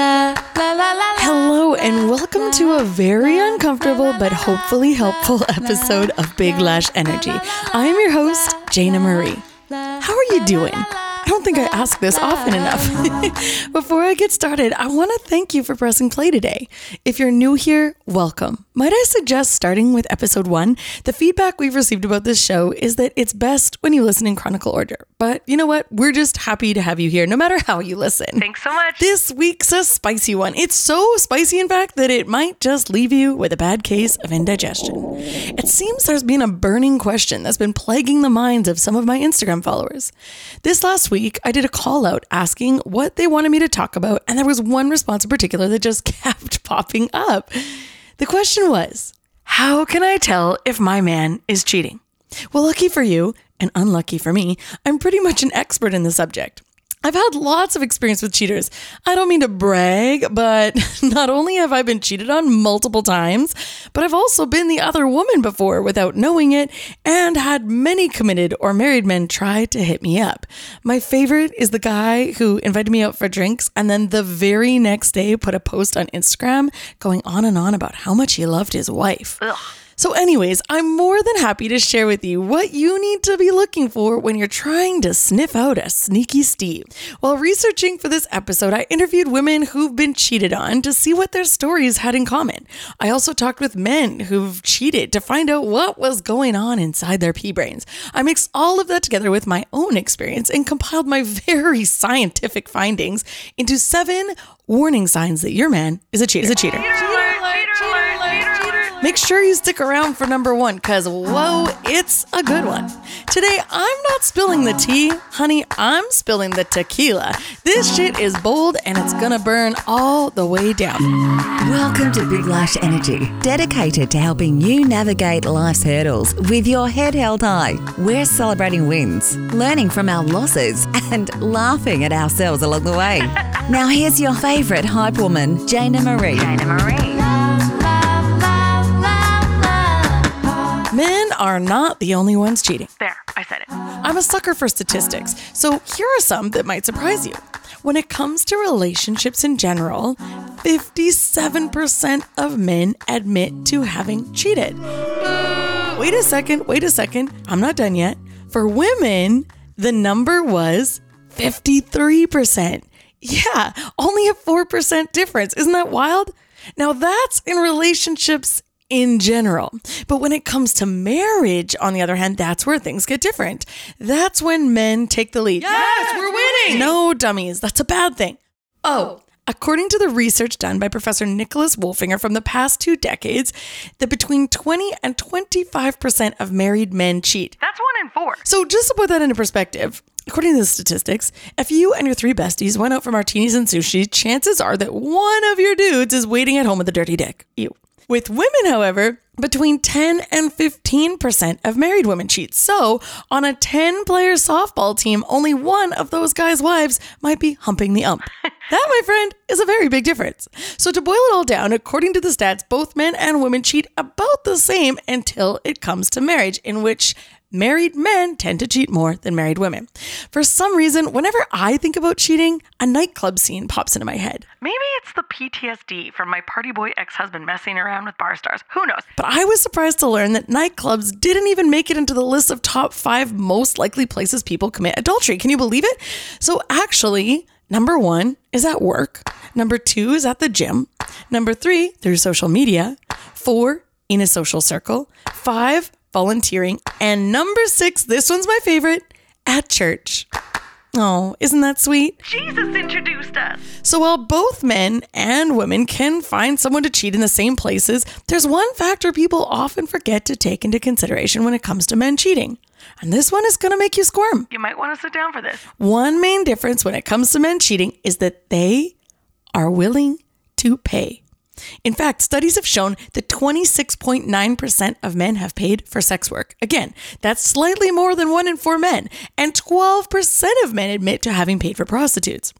La, la, la, Hello, and welcome to a very uncomfortable but hopefully helpful episode of Big Lash Energy. I am your host, Jayna Marie. How are you doing? I don't think I ask this often enough. Before I get started, I want to thank you for pressing play today. If you're new here, welcome. Might I suggest starting with episode one? The feedback we've received about this show is that it's best when you listen in chronicle order. But you know what? We're just happy to have you here, no matter how you listen. Thanks so much. This week's a spicy one. It's so spicy, in fact, that it might just leave you with a bad case of indigestion. It seems there's been a burning question that's been plaguing the minds of some of my Instagram followers. This last week, I did a call out asking what they wanted me to talk about, and there was one response in particular that just kept popping up. The question was How can I tell if my man is cheating? Well, lucky for you, and unlucky for me, I'm pretty much an expert in the subject. I've had lots of experience with cheaters. I don't mean to brag, but not only have I been cheated on multiple times, but I've also been the other woman before without knowing it and had many committed or married men try to hit me up. My favorite is the guy who invited me out for drinks and then the very next day put a post on Instagram going on and on about how much he loved his wife. Ugh. So, anyways, I'm more than happy to share with you what you need to be looking for when you're trying to sniff out a sneaky Steve. While researching for this episode, I interviewed women who've been cheated on to see what their stories had in common. I also talked with men who've cheated to find out what was going on inside their pea brains. I mixed all of that together with my own experience and compiled my very scientific findings into seven warning signs that your man is a cheater. Is a cheater. Cheater Make sure you stick around for number one, because whoa, it's a good one. Today, I'm not spilling the tea, honey, I'm spilling the tequila. This shit is bold and it's gonna burn all the way down. Welcome to Big Lash Energy, dedicated to helping you navigate life's hurdles with your head held high. We're celebrating wins, learning from our losses, and laughing at ourselves along the way. Now, here's your favorite hype woman, Jayna Marie. Jayna Marie. Men are not the only ones cheating. There, I said it. I'm a sucker for statistics, so here are some that might surprise you. When it comes to relationships in general, 57% of men admit to having cheated. Wait a second, wait a second. I'm not done yet. For women, the number was 53%. Yeah, only a 4% difference. Isn't that wild? Now, that's in relationships in general. But when it comes to marriage, on the other hand, that's where things get different. That's when men take the lead. Yes, we're winning. No, dummies, that's a bad thing. Oh. According to the research done by Professor Nicholas Wolfinger from the past two decades, that between 20 and 25% of married men cheat. That's one in four. So, just to put that into perspective, according to the statistics, if you and your three besties went out for martinis and sushi, chances are that one of your dudes is waiting at home with a dirty dick. You. With women, however, between 10 and 15% of married women cheat. So, on a 10 player softball team, only one of those guys' wives might be humping the ump. that, my friend, is a very big difference. So, to boil it all down, according to the stats, both men and women cheat about the same until it comes to marriage, in which married men tend to cheat more than married women. For some reason, whenever I think about cheating, a nightclub scene pops into my head. Maybe it's the PTSD from my party boy ex husband messing around with bar stars. Who knows? But I was surprised to learn that nightclubs didn't even make it into the list of top five most likely places people commit adultery. Can you believe it? So actually, number one is at work. Number two is at the gym. Number three, through social media. Four, in a social circle. Five, volunteering. And number six, this one's my favorite, at church. Oh, isn't that sweet? Jesus introduced us. So while both men and women can find someone to cheat in the same places, there's one factor people often forget to take into consideration when it comes to men cheating. And this one is going to make you squirm. You might want to sit down for this. One main difference when it comes to men cheating is that they are willing to pay. In fact, studies have shown that 26.9% of men have paid for sex work. Again, that's slightly more than one in four men, and 12% of men admit to having paid for prostitutes.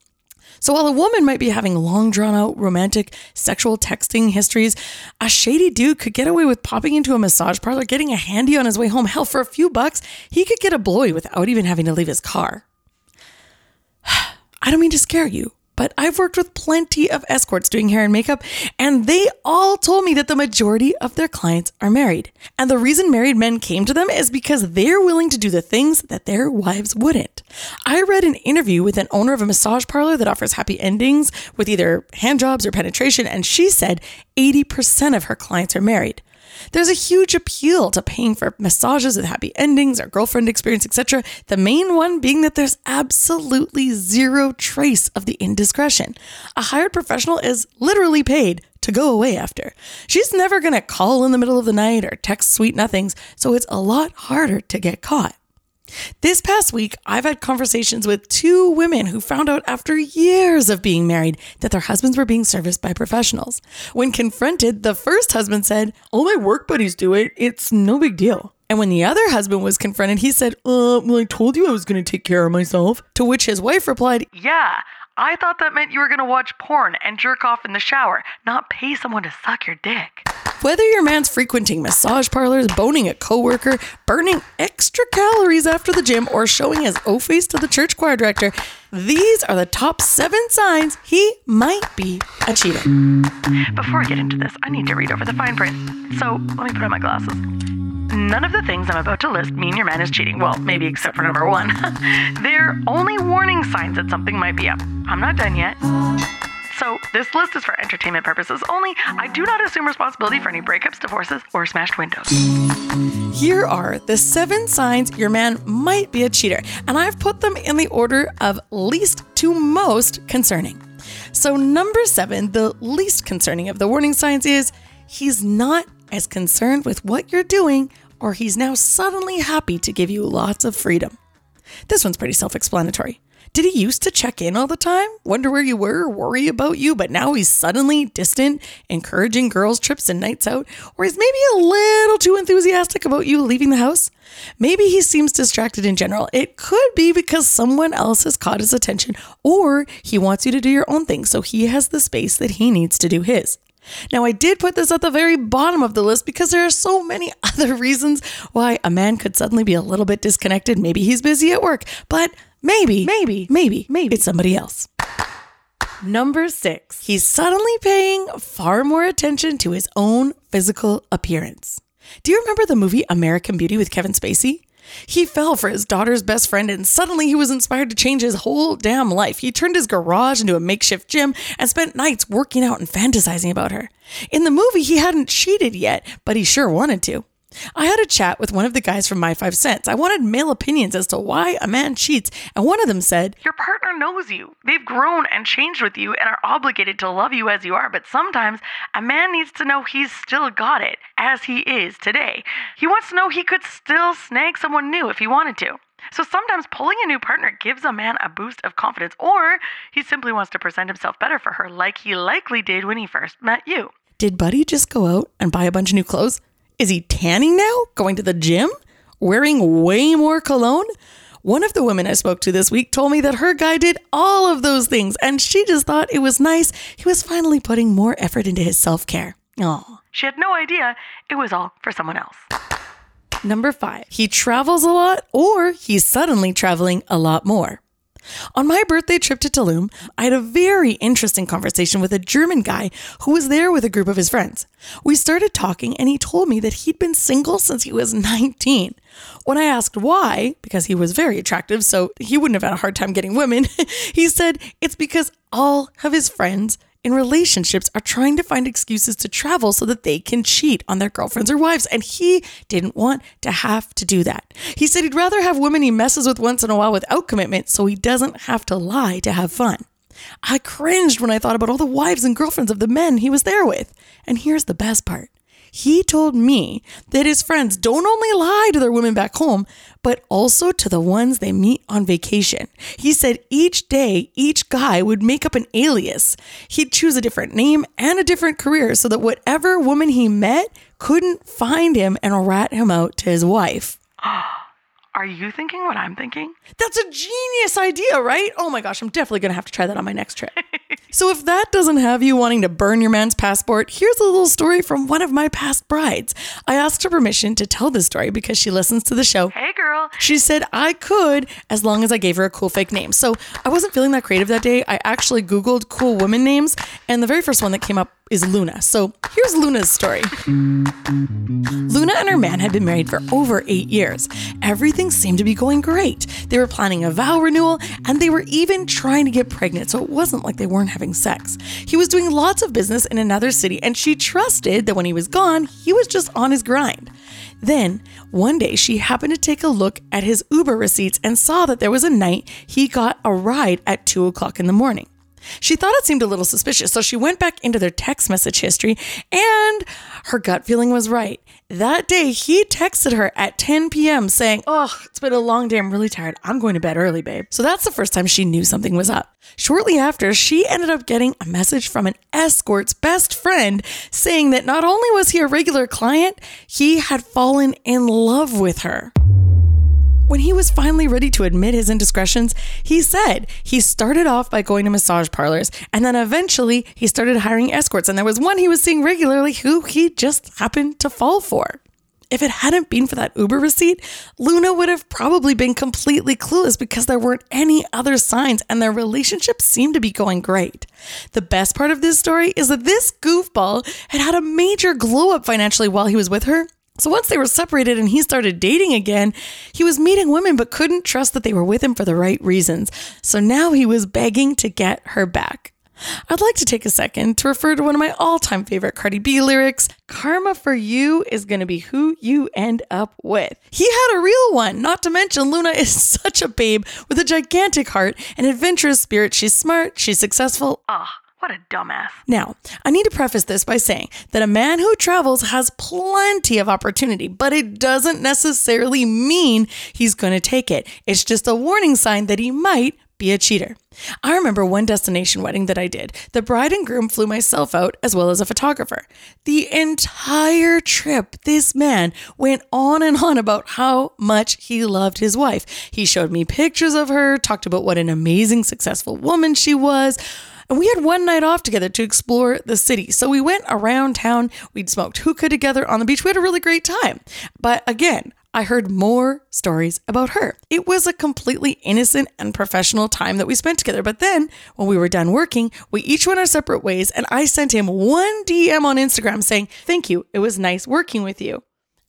So while a woman might be having long drawn out romantic sexual texting histories, a shady dude could get away with popping into a massage parlor, getting a handy on his way home. Hell, for a few bucks, he could get a blowy without even having to leave his car. I don't mean to scare you, but I've worked with plenty of escorts doing hair and makeup, and they all told me that the majority of their clients are married. And the reason married men came to them is because they're willing to do the things that their wives wouldn't. I read an interview with an owner of a massage parlor that offers happy endings with either hand jobs or penetration, and she said 80% of her clients are married. There's a huge appeal to paying for massages with happy endings or girlfriend experience, etc. The main one being that there's absolutely zero trace of the indiscretion. A hired professional is literally paid to go away after. She's never going to call in the middle of the night or text sweet nothings, so it's a lot harder to get caught. This past week, I've had conversations with two women who found out after years of being married that their husbands were being serviced by professionals. When confronted, the first husband said, All my work buddies do it. It's no big deal. And when the other husband was confronted, he said, Uh, well, I told you I was going to take care of myself. To which his wife replied, Yeah, I thought that meant you were going to watch porn and jerk off in the shower, not pay someone to suck your dick. Whether your man's frequenting massage parlors, boning a coworker, burning extra calories after the gym, or showing his O face to the church choir director, these are the top seven signs he might be a cheater. Before I get into this, I need to read over the fine print. So let me put on my glasses. None of the things I'm about to list mean your man is cheating. Well, maybe except for number one. They're only warning signs that something might be up. I'm not done yet. So, this list is for entertainment purposes only. I do not assume responsibility for any breakups, divorces, or smashed windows. Here are the seven signs your man might be a cheater, and I've put them in the order of least to most concerning. So, number seven, the least concerning of the warning signs is he's not as concerned with what you're doing, or he's now suddenly happy to give you lots of freedom. This one's pretty self explanatory. Did he used to check in all the time, wonder where you were, worry about you, but now he's suddenly distant, encouraging girls' trips and nights out? Or he's maybe a little too enthusiastic about you leaving the house? Maybe he seems distracted in general. It could be because someone else has caught his attention, or he wants you to do your own thing, so he has the space that he needs to do his. Now, I did put this at the very bottom of the list because there are so many other reasons why a man could suddenly be a little bit disconnected. Maybe he's busy at work, but maybe, maybe, maybe, maybe it's somebody else. Number six, he's suddenly paying far more attention to his own physical appearance. Do you remember the movie American Beauty with Kevin Spacey? He fell for his daughter's best friend and suddenly he was inspired to change his whole damn life. He turned his garage into a makeshift gym and spent nights working out and fantasizing about her. In the movie, he hadn't cheated yet, but he sure wanted to. I had a chat with one of the guys from My Five Cents. I wanted male opinions as to why a man cheats, and one of them said, Your partner knows you. They've grown and changed with you and are obligated to love you as you are, but sometimes a man needs to know he's still got it as he is today. He wants to know he could still snag someone new if he wanted to. So sometimes pulling a new partner gives a man a boost of confidence, or he simply wants to present himself better for her, like he likely did when he first met you. Did Buddy just go out and buy a bunch of new clothes? Is he tanning now? Going to the gym? Wearing way more cologne? One of the women I spoke to this week told me that her guy did all of those things and she just thought it was nice he was finally putting more effort into his self care. Aw. She had no idea it was all for someone else. Number five, he travels a lot or he's suddenly traveling a lot more. On my birthday trip to Tulum, I had a very interesting conversation with a German guy who was there with a group of his friends. We started talking, and he told me that he'd been single since he was 19. When I asked why, because he was very attractive, so he wouldn't have had a hard time getting women, he said it's because all of his friends in relationships are trying to find excuses to travel so that they can cheat on their girlfriends or wives. And he didn't want to have to do that. He said he'd rather have women he messes with once in a while without commitment so he doesn't have to lie to have fun. I cringed when I thought about all the wives and girlfriends of the men he was there with. And here's the best part he told me that his friends don't only lie to their women back home, but also to the ones they meet on vacation. He said each day, each guy would make up an alias. He'd choose a different name and a different career so that whatever woman he met couldn't find him and rat him out to his wife. Are you thinking what I'm thinking? That's a genius idea, right? Oh my gosh, I'm definitely going to have to try that on my next trip. so, if that doesn't have you wanting to burn your man's passport, here's a little story from one of my past brides. I asked her permission to tell this story because she listens to the show. Hey, girl. She said I could as long as I gave her a cool fake name. So, I wasn't feeling that creative that day. I actually Googled cool women names, and the very first one that came up is Luna. So, here's Luna's story. Luna and her man had been married for over eight years. Everything seemed to be going great. They were planning a vow renewal and they were even trying to get pregnant, so it wasn't like they weren't having sex. He was doing lots of business in another city and she trusted that when he was gone, he was just on his grind. Then, one day, she happened to take a look at his Uber receipts and saw that there was a night he got a ride at 2 o'clock in the morning. She thought it seemed a little suspicious, so she went back into their text message history, and her gut feeling was right. That day, he texted her at 10 p.m. saying, Oh, it's been a long day. I'm really tired. I'm going to bed early, babe. So that's the first time she knew something was up. Shortly after, she ended up getting a message from an escort's best friend saying that not only was he a regular client, he had fallen in love with her. When he was finally ready to admit his indiscretions, he said he started off by going to massage parlors and then eventually he started hiring escorts. And there was one he was seeing regularly who he just happened to fall for. If it hadn't been for that Uber receipt, Luna would have probably been completely clueless because there weren't any other signs and their relationship seemed to be going great. The best part of this story is that this goofball had had a major glow up financially while he was with her so once they were separated and he started dating again, he was meeting women but couldn't trust that they were with him for the right reasons. So now he was begging to get her back. I'd like to take a second to refer to one of my all time favorite Cardi B lyrics Karma for you is going to be who you end up with. He had a real one, not to mention Luna is such a babe with a gigantic heart and adventurous spirit. She's smart, she's successful. Ugh. What a dumbass. Now, I need to preface this by saying that a man who travels has plenty of opportunity, but it doesn't necessarily mean he's going to take it. It's just a warning sign that he might be a cheater. I remember one destination wedding that I did. The bride and groom flew myself out as well as a photographer. The entire trip, this man went on and on about how much he loved his wife. He showed me pictures of her, talked about what an amazing, successful woman she was. And we had one night off together to explore the city. So we went around town. We'd smoked hookah together on the beach. We had a really great time. But again, I heard more stories about her. It was a completely innocent and professional time that we spent together. But then, when we were done working, we each went our separate ways, and I sent him one DM on Instagram saying, Thank you. It was nice working with you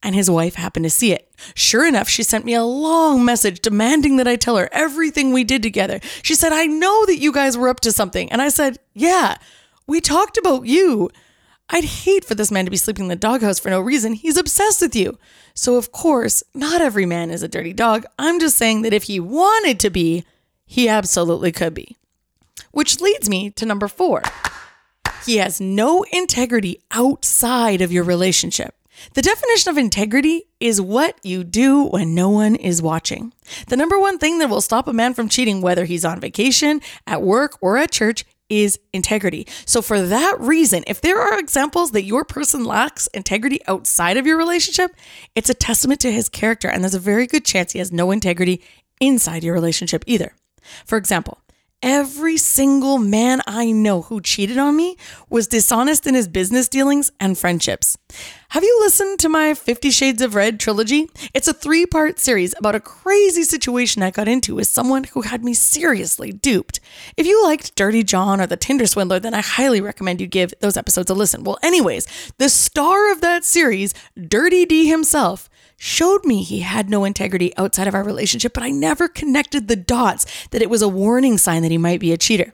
and his wife happened to see it. Sure enough, she sent me a long message demanding that I tell her everything we did together. She said, I know that you guys were up to something. And I said, Yeah, we talked about you. I'd hate for this man to be sleeping in the doghouse for no reason. He's obsessed with you. So, of course, not every man is a dirty dog. I'm just saying that if he wanted to be, he absolutely could be. Which leads me to number four. He has no integrity outside of your relationship. The definition of integrity is what you do when no one is watching. The number one thing that will stop a man from cheating, whether he's on vacation, at work, or at church, is integrity. So, for that reason, if there are examples that your person lacks integrity outside of your relationship, it's a testament to his character, and there's a very good chance he has no integrity inside your relationship either. For example, Every single man I know who cheated on me was dishonest in his business dealings and friendships. Have you listened to my Fifty Shades of Red trilogy? It's a three part series about a crazy situation I got into with someone who had me seriously duped. If you liked Dirty John or The Tinder Swindler, then I highly recommend you give those episodes a listen. Well, anyways, the star of that series, Dirty D himself, showed me he had no integrity outside of our relationship, but I never connected the dots that it was a warning sign that he might be a cheater.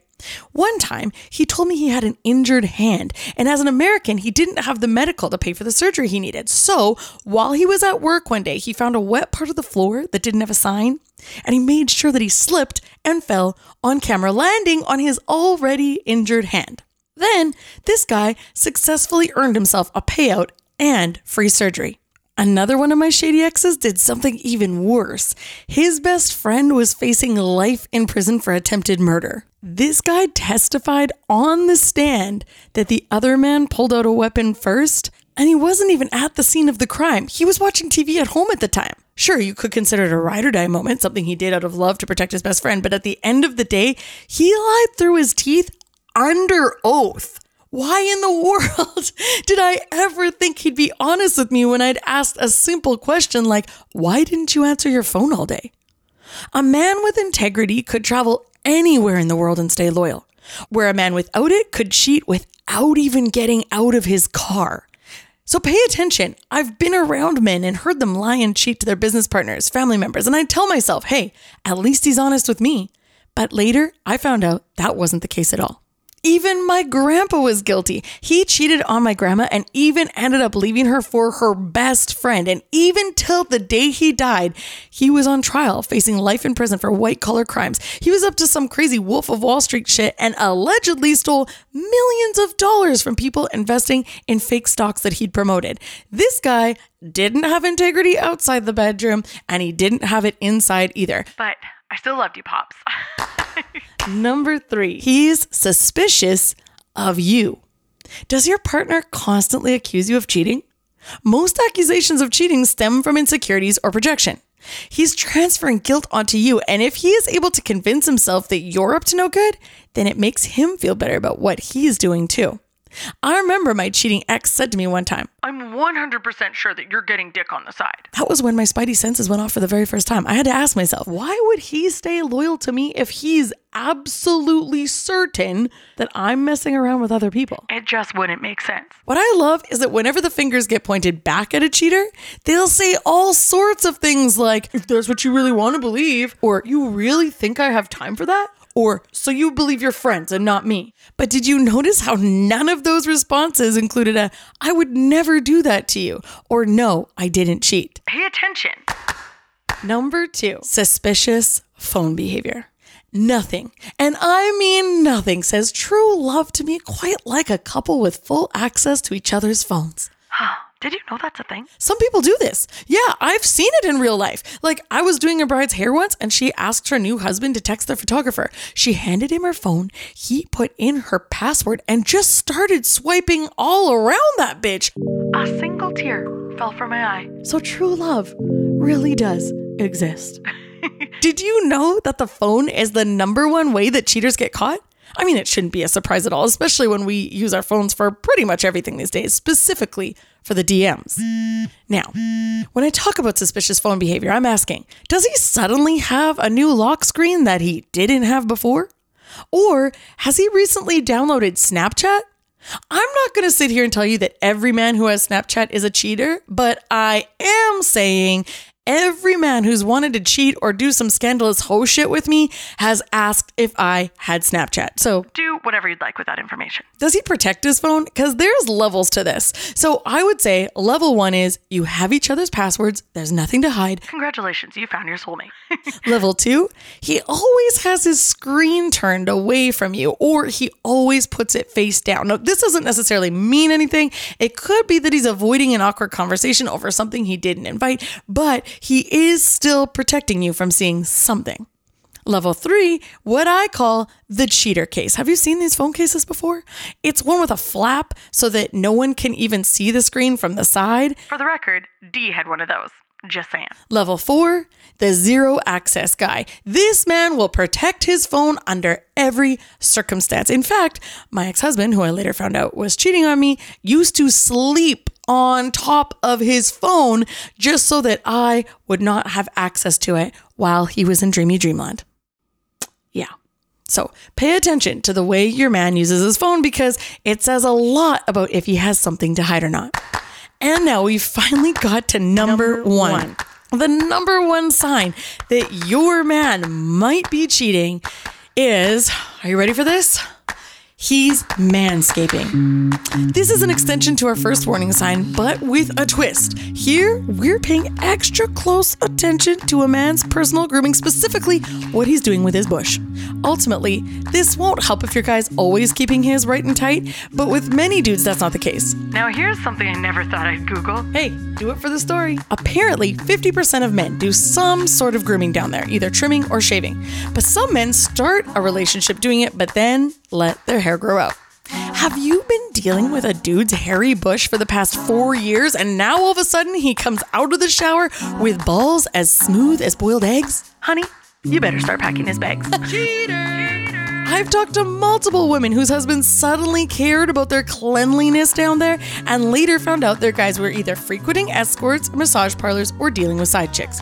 One time, he told me he had an injured hand, and as an American, he didn't have the medical to pay for the surgery he needed. So, while he was at work one day, he found a wet part of the floor that didn't have a sign, and he made sure that he slipped and fell on camera, landing on his already injured hand. Then, this guy successfully earned himself a payout and free surgery. Another one of my shady exes did something even worse. His best friend was facing life in prison for attempted murder. This guy testified on the stand that the other man pulled out a weapon first And he wasn't even at the scene of the crime. He was watching TV at home at the time. Sure, you could consider it a ride or die moment, something he did out of love to protect his best friend, but at the end of the day, he lied through his teeth under oath. Why in the world did I ever think he'd be honest with me when I'd asked a simple question like, Why didn't you answer your phone all day? A man with integrity could travel anywhere in the world and stay loyal, where a man without it could cheat without even getting out of his car. So pay attention. I've been around men and heard them lie and cheat to their business partners, family members, and I tell myself, hey, at least he's honest with me. But later, I found out that wasn't the case at all. Even my grandpa was guilty. He cheated on my grandma and even ended up leaving her for her best friend. And even till the day he died, he was on trial facing life in prison for white collar crimes. He was up to some crazy Wolf of Wall Street shit and allegedly stole millions of dollars from people investing in fake stocks that he'd promoted. This guy didn't have integrity outside the bedroom and he didn't have it inside either. But I still loved you, Pops. Number three, he's suspicious of you. Does your partner constantly accuse you of cheating? Most accusations of cheating stem from insecurities or projection. He's transferring guilt onto you, and if he is able to convince himself that you're up to no good, then it makes him feel better about what he's doing too. I remember my cheating ex said to me one time, I'm 100% sure that you're getting dick on the side. that was when my spidey senses went off for the very first time. I had to ask myself, why would he stay loyal to me if he's absolutely certain that I'm messing around with other people? It just wouldn't make sense. What I love is that whenever the fingers get pointed back at a cheater, they'll say all sorts of things like, if that's what you really want to believe, or you really think I have time for that? Or, so you believe your friends and not me. But did you notice how none of those responses included a, I would never do that to you, or no, I didn't cheat? Pay attention. Number two, suspicious phone behavior. Nothing, and I mean nothing, says true love to me quite like a couple with full access to each other's phones. Did you know that's a thing? Some people do this. Yeah, I've seen it in real life. Like, I was doing a bride's hair once and she asked her new husband to text the photographer. She handed him her phone, he put in her password, and just started swiping all around that bitch. A single tear fell from my eye. So, true love really does exist. Did you know that the phone is the number one way that cheaters get caught? I mean, it shouldn't be a surprise at all, especially when we use our phones for pretty much everything these days, specifically for the DMs. Now, when I talk about suspicious phone behavior, I'm asking does he suddenly have a new lock screen that he didn't have before? Or has he recently downloaded Snapchat? I'm not going to sit here and tell you that every man who has Snapchat is a cheater, but I am saying every man who's wanted to cheat or do some scandalous hoe shit with me has asked if I had Snapchat. So, Do whatever you'd like with that information. does he protect his phone? Because there's levels to this. So, I would say level one is you have each other's passwords, there's nothing to hide. Congratulations, you found your soulmate. Level two, he always has his screen turned away from you, or he always puts it face down. Now, this doesn't necessarily mean anything. It could be that he's avoiding an awkward conversation over something he didn't invite, but he is still protecting you from seeing something. Level three, what I call the cheater case. Have you seen these phone cases before? It's one with a flap so that no one can even see the screen from the side. For the record, D had one of those. Just saying. Level four, the zero access guy. This man will protect his phone under every circumstance. In fact, my ex husband, who I later found out was cheating on me, used to sleep on top of his phone just so that I would not have access to it while he was in dreamy dreamland. Yeah. So pay attention to the way your man uses his phone because it says a lot about if he has something to hide or not. And now we finally got to number, one. The number one sign that your man might be cheating is are you ready for this? He's manscaping. This is an extension to our first warning sign, but with a twist. Here, we're paying extra close attention to a man's personal grooming, specifically what he's doing with his bush. Ultimately, this won't help if your guy's always keeping his right and tight, but with many dudes, that's not the case. Now, here's something I never thought I'd Google. Hey, do it for the story. Apparently, 50% of men do some sort of grooming down there, either trimming or shaving. But some men start a relationship doing it, but then let their hair grow out. Have you been dealing with a dude's hairy bush for the past four years and now all of a sudden he comes out of the shower with balls as smooth as boiled eggs? Honey, you better start packing his bags. I've talked to multiple women whose husbands suddenly cared about their cleanliness down there and later found out their guys were either frequenting escorts, massage parlors, or dealing with side chicks.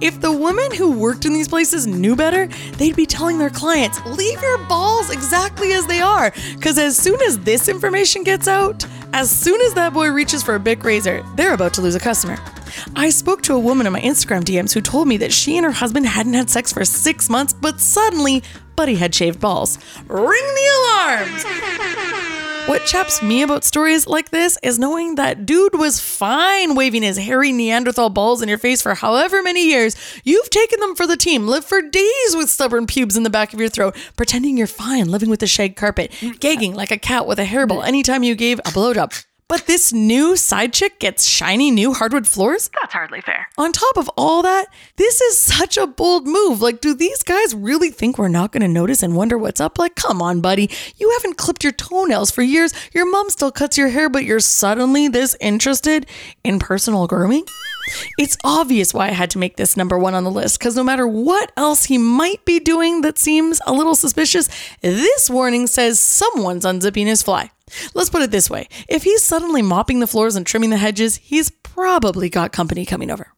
If the women who worked in these places knew better, they'd be telling their clients, leave your balls exactly as they are. Because as soon as this information gets out, as soon as that boy reaches for a Bic razor, they're about to lose a customer. I spoke to a woman on my Instagram DMs who told me that she and her husband hadn't had sex for six months, but suddenly Buddy had shaved balls. Ring the alarms! What chaps me about stories like this is knowing that dude was fine waving his hairy Neanderthal balls in your face for however many years. You've taken them for the team, lived for days with stubborn pubes in the back of your throat, pretending you're fine living with the shag carpet, gagging like a cat with a hairball anytime you gave a blowjob. But this new side chick gets shiny new hardwood floors? That's hardly fair. On top of all that, this is such a bold move. Like, do these guys really think we're not going to notice and wonder what's up? Like, come on, buddy. You haven't clipped your toenails for years. Your mom still cuts your hair, but you're suddenly this interested in personal grooming? It's obvious why I had to make this number one on the list, because no matter what else he might be doing that seems a little suspicious, this warning says someone's unzipping his fly. Let's put it this way if he's suddenly mopping the floors and trimming the hedges, he's probably got company coming over.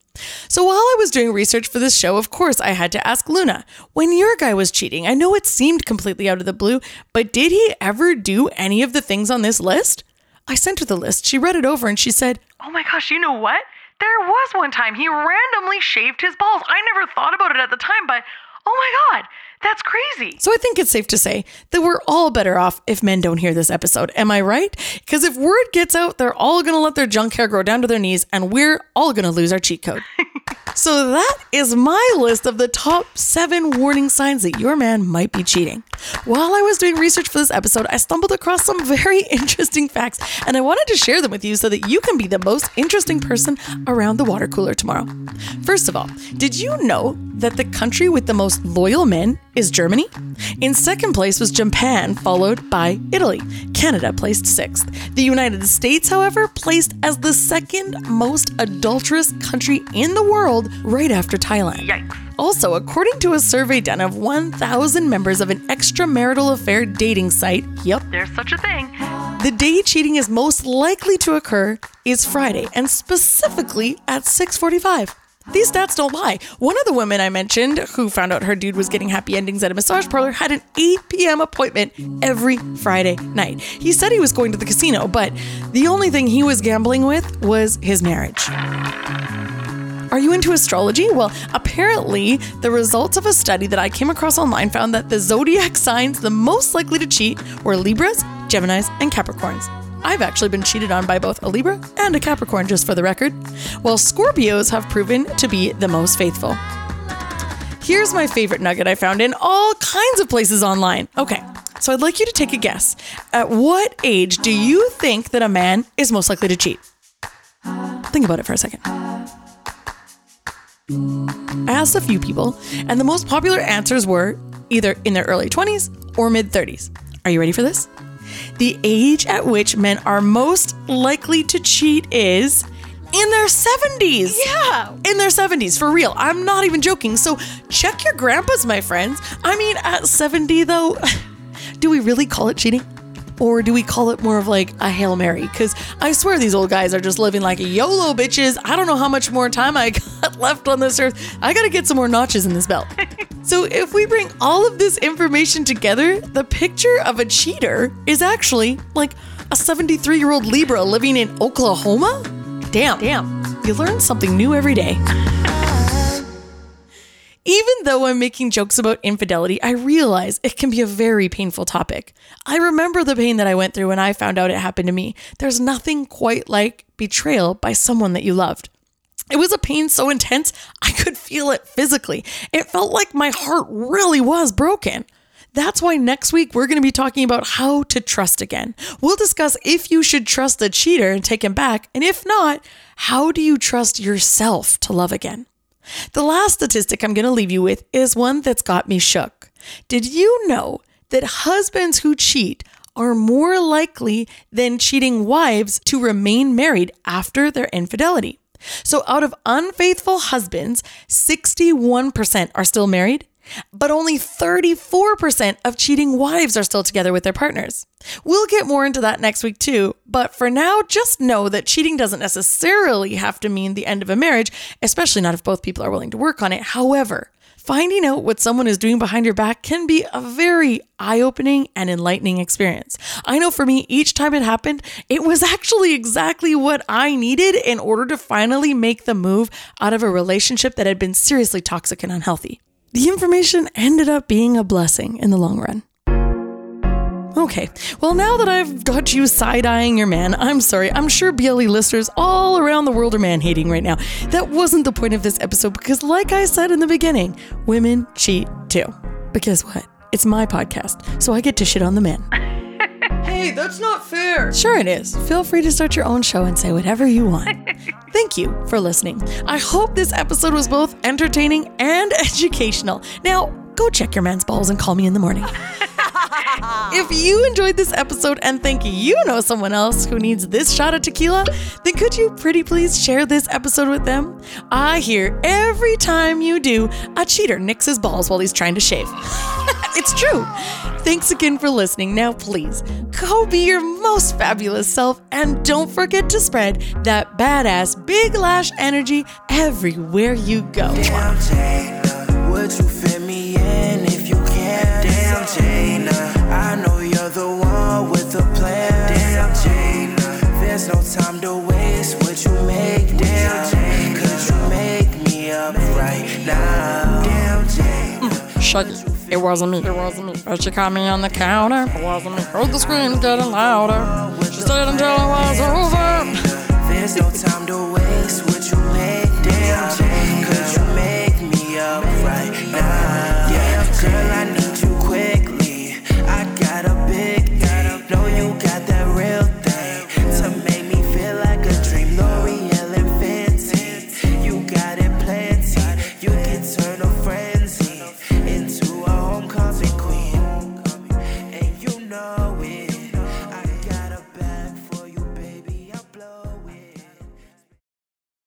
So while I was doing research for this show, of course, I had to ask Luna, when your guy was cheating, I know it seemed completely out of the blue, but did he ever do any of the things on this list? I sent her the list. She read it over and she said, Oh my gosh, you know what? There was one time he randomly shaved his balls. I never thought about it at the time, but oh my God, that's crazy. So I think it's safe to say that we're all better off if men don't hear this episode. Am I right? Because if word gets out, they're all going to let their junk hair grow down to their knees and we're all going to lose our cheat code. so that is my list of the top seven warning signs that your man might be cheating. While I was doing research for this episode, I stumbled across some very interesting facts and I wanted to share them with you so that you can be the most interesting person around the water cooler tomorrow. First of all, did you know that the country with the most loyal men is Germany. In second place was Japan, followed by Italy. Canada placed sixth. The United States, however, placed as the second most adulterous country in the world, right after Thailand. Yikes. Also, according to a survey done of 1,000 members of an extramarital affair dating site, yep, There's such a thing. the day cheating is most likely to occur is Friday, and specifically at 6:45. These stats don't lie. One of the women I mentioned who found out her dude was getting happy endings at a massage parlor had an 8 p.m. appointment every Friday night. He said he was going to the casino, but the only thing he was gambling with was his marriage. Are you into astrology? Well, apparently, the results of a study that I came across online found that the zodiac signs the most likely to cheat were Libras, Geminis, and Capricorns. I've actually been cheated on by both a Libra and a Capricorn, just for the record, while Scorpios have proven to be the most faithful. Here's my favorite nugget I found in all kinds of places online. Okay, so I'd like you to take a guess. At what age do you think that a man is most likely to cheat? Think about it for a second. I asked a few people, and the most popular answers were either in their early 20s or mid 30s. Are you ready for this? The age at which men are most likely to cheat is in their 70s. Yeah. In their 70s, for real. I'm not even joking. So check your grandpas, my friends. I mean, at 70, though, do we really call it cheating? Or do we call it more of like a Hail Mary? Because I swear these old guys are just living like YOLO bitches. I don't know how much more time I got left on this earth. I gotta get some more notches in this belt. so, if we bring all of this information together, the picture of a cheater is actually like a 73 year old Libra living in Oklahoma? Damn, damn. You learn something new every day. Even though I'm making jokes about infidelity, I realize it can be a very painful topic. I remember the pain that I went through when I found out it happened to me. There's nothing quite like betrayal by someone that you loved. It was a pain so intense, I could feel it physically. It felt like my heart really was broken. That's why next week we're going to be talking about how to trust again. We'll discuss if you should trust the cheater and take him back, and if not, how do you trust yourself to love again? The last statistic I'm going to leave you with is one that's got me shook. Did you know that husbands who cheat are more likely than cheating wives to remain married after their infidelity. So, out of unfaithful husbands, 61% are still married, but only 34% of cheating wives are still together with their partners. We'll get more into that next week too, but for now, just know that cheating doesn't necessarily have to mean the end of a marriage, especially not if both people are willing to work on it. However, finding out what someone is doing behind your back can be a very eye opening and enlightening experience. I know for me, each time it happened, it was actually exactly what I needed in order to finally make the move out of a relationship that had been seriously toxic and unhealthy. The information ended up being a blessing in the long run. Okay, well, now that I've got you side eyeing your man, I'm sorry. I'm sure BLE listeners all around the world are man hating right now. That wasn't the point of this episode because, like I said in the beginning, women cheat too. But guess what? It's my podcast, so I get to shit on the men. Hey, that's not fair. Sure, it is. Feel free to start your own show and say whatever you want. Thank you for listening. I hope this episode was both entertaining and educational. Now, go check your man's balls and call me in the morning. If you enjoyed this episode and think you know someone else who needs this shot of tequila, then could you pretty please share this episode with them? I hear every time you do, a cheater nicks his balls while he's trying to shave. it's true. Thanks again for listening. Now, please go be your most fabulous self and don't forget to spread that badass big lash energy everywhere you go. One with the plan. Damn, Jada, there's no time to waste. Would you make damn? Could you make me up right now? Damn, Jada. Mm, shut it. It wasn't me. It wasn't me. But she caught me on the counter. It wasn't me. Heard the screams getting louder. She stayed until it was over. There's no time to waste. Would you